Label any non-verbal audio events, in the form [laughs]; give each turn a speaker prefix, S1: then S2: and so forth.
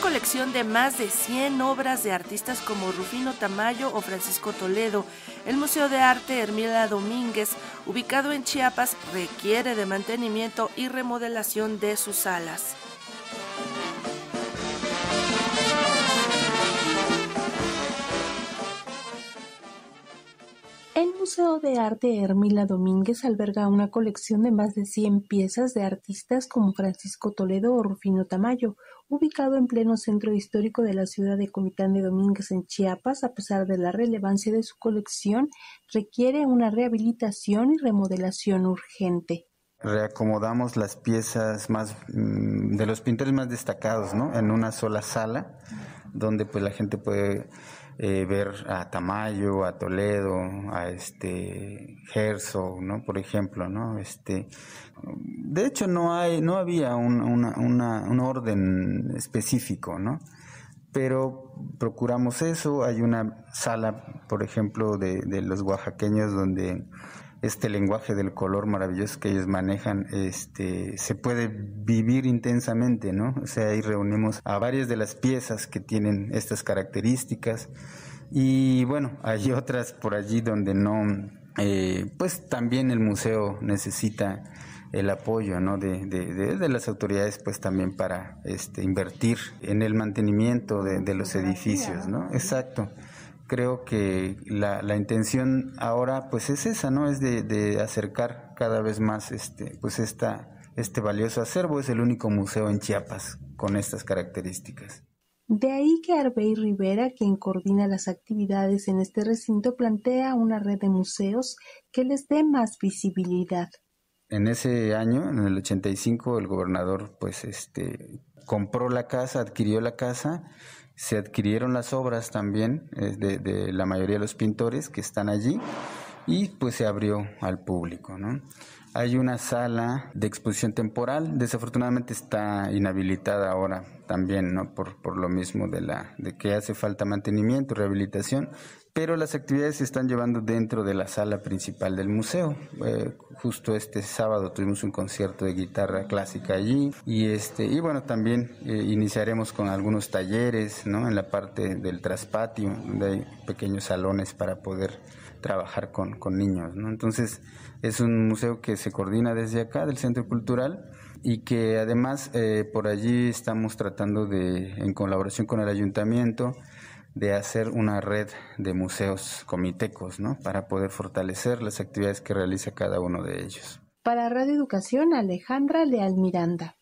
S1: colección de más de 100 obras de artistas como Rufino Tamayo o Francisco Toledo. El Museo de Arte Hermila Domínguez, ubicado en Chiapas, requiere de mantenimiento y remodelación de sus salas. Museo de Arte Hermila Domínguez alberga una colección de más de 100 piezas de artistas como Francisco Toledo o Rufino Tamayo, ubicado en pleno centro histórico de la ciudad de Comitán de Domínguez en Chiapas, a pesar de la relevancia de su colección, requiere una rehabilitación y remodelación urgente
S2: reacomodamos las piezas más mm, de los pintores más destacados, ¿no? En una sola sala donde pues la gente puede eh, ver a Tamayo, a Toledo, a este ¿no? Por ejemplo, ¿no? Este, de hecho no hay, no había un, un orden específico, ¿no? Pero procuramos eso. Hay una sala, por ejemplo, de, de los oaxaqueños donde este lenguaje del color maravilloso que ellos manejan, este, se puede vivir intensamente, ¿no? O sea, ahí reunimos a varias de las piezas que tienen estas características y bueno, hay [laughs] otras por allí donde no, eh, pues también el museo necesita el apoyo ¿no? de, de, de, las autoridades pues también para este, invertir en el mantenimiento de, de los edificios, ¿no? Exacto creo que la, la, intención ahora pues es esa, ¿no? Es de, de, acercar cada vez más este, pues esta, este valioso acervo. Es el único museo en Chiapas con estas características.
S1: De ahí que Arbey Rivera, quien coordina las actividades en este recinto, plantea una red de museos que les dé más visibilidad.
S2: En ese año, en el 85, el gobernador pues este compró la casa, adquirió la casa se adquirieron las obras también eh, de, la mayoría de los pintores que están allí y pues se abrió al público, ¿no? Hay una sala de exposición temporal, desafortunadamente está inhabilitada ahora también, ¿no? Por, por lo mismo de, la, de que hace falta mantenimiento, rehabilitación, pero las actividades se están llevando dentro de la sala principal del museo. Eh, justo este sábado tuvimos un concierto de guitarra clásica allí y este y bueno también eh, iniciaremos con algunos talleres, ¿no? En la parte del traspatio, donde hay pequeños salones para poder trabajar con, con niños, ¿no? Entonces es un museo que se coordina desde acá del Centro Cultural y que además eh, por allí estamos tratando de, en colaboración con el ayuntamiento, de hacer una red de museos comitecos, ¿no? Para poder fortalecer las actividades que realiza cada uno de ellos.
S1: Para Radio Educación, Alejandra Leal Miranda.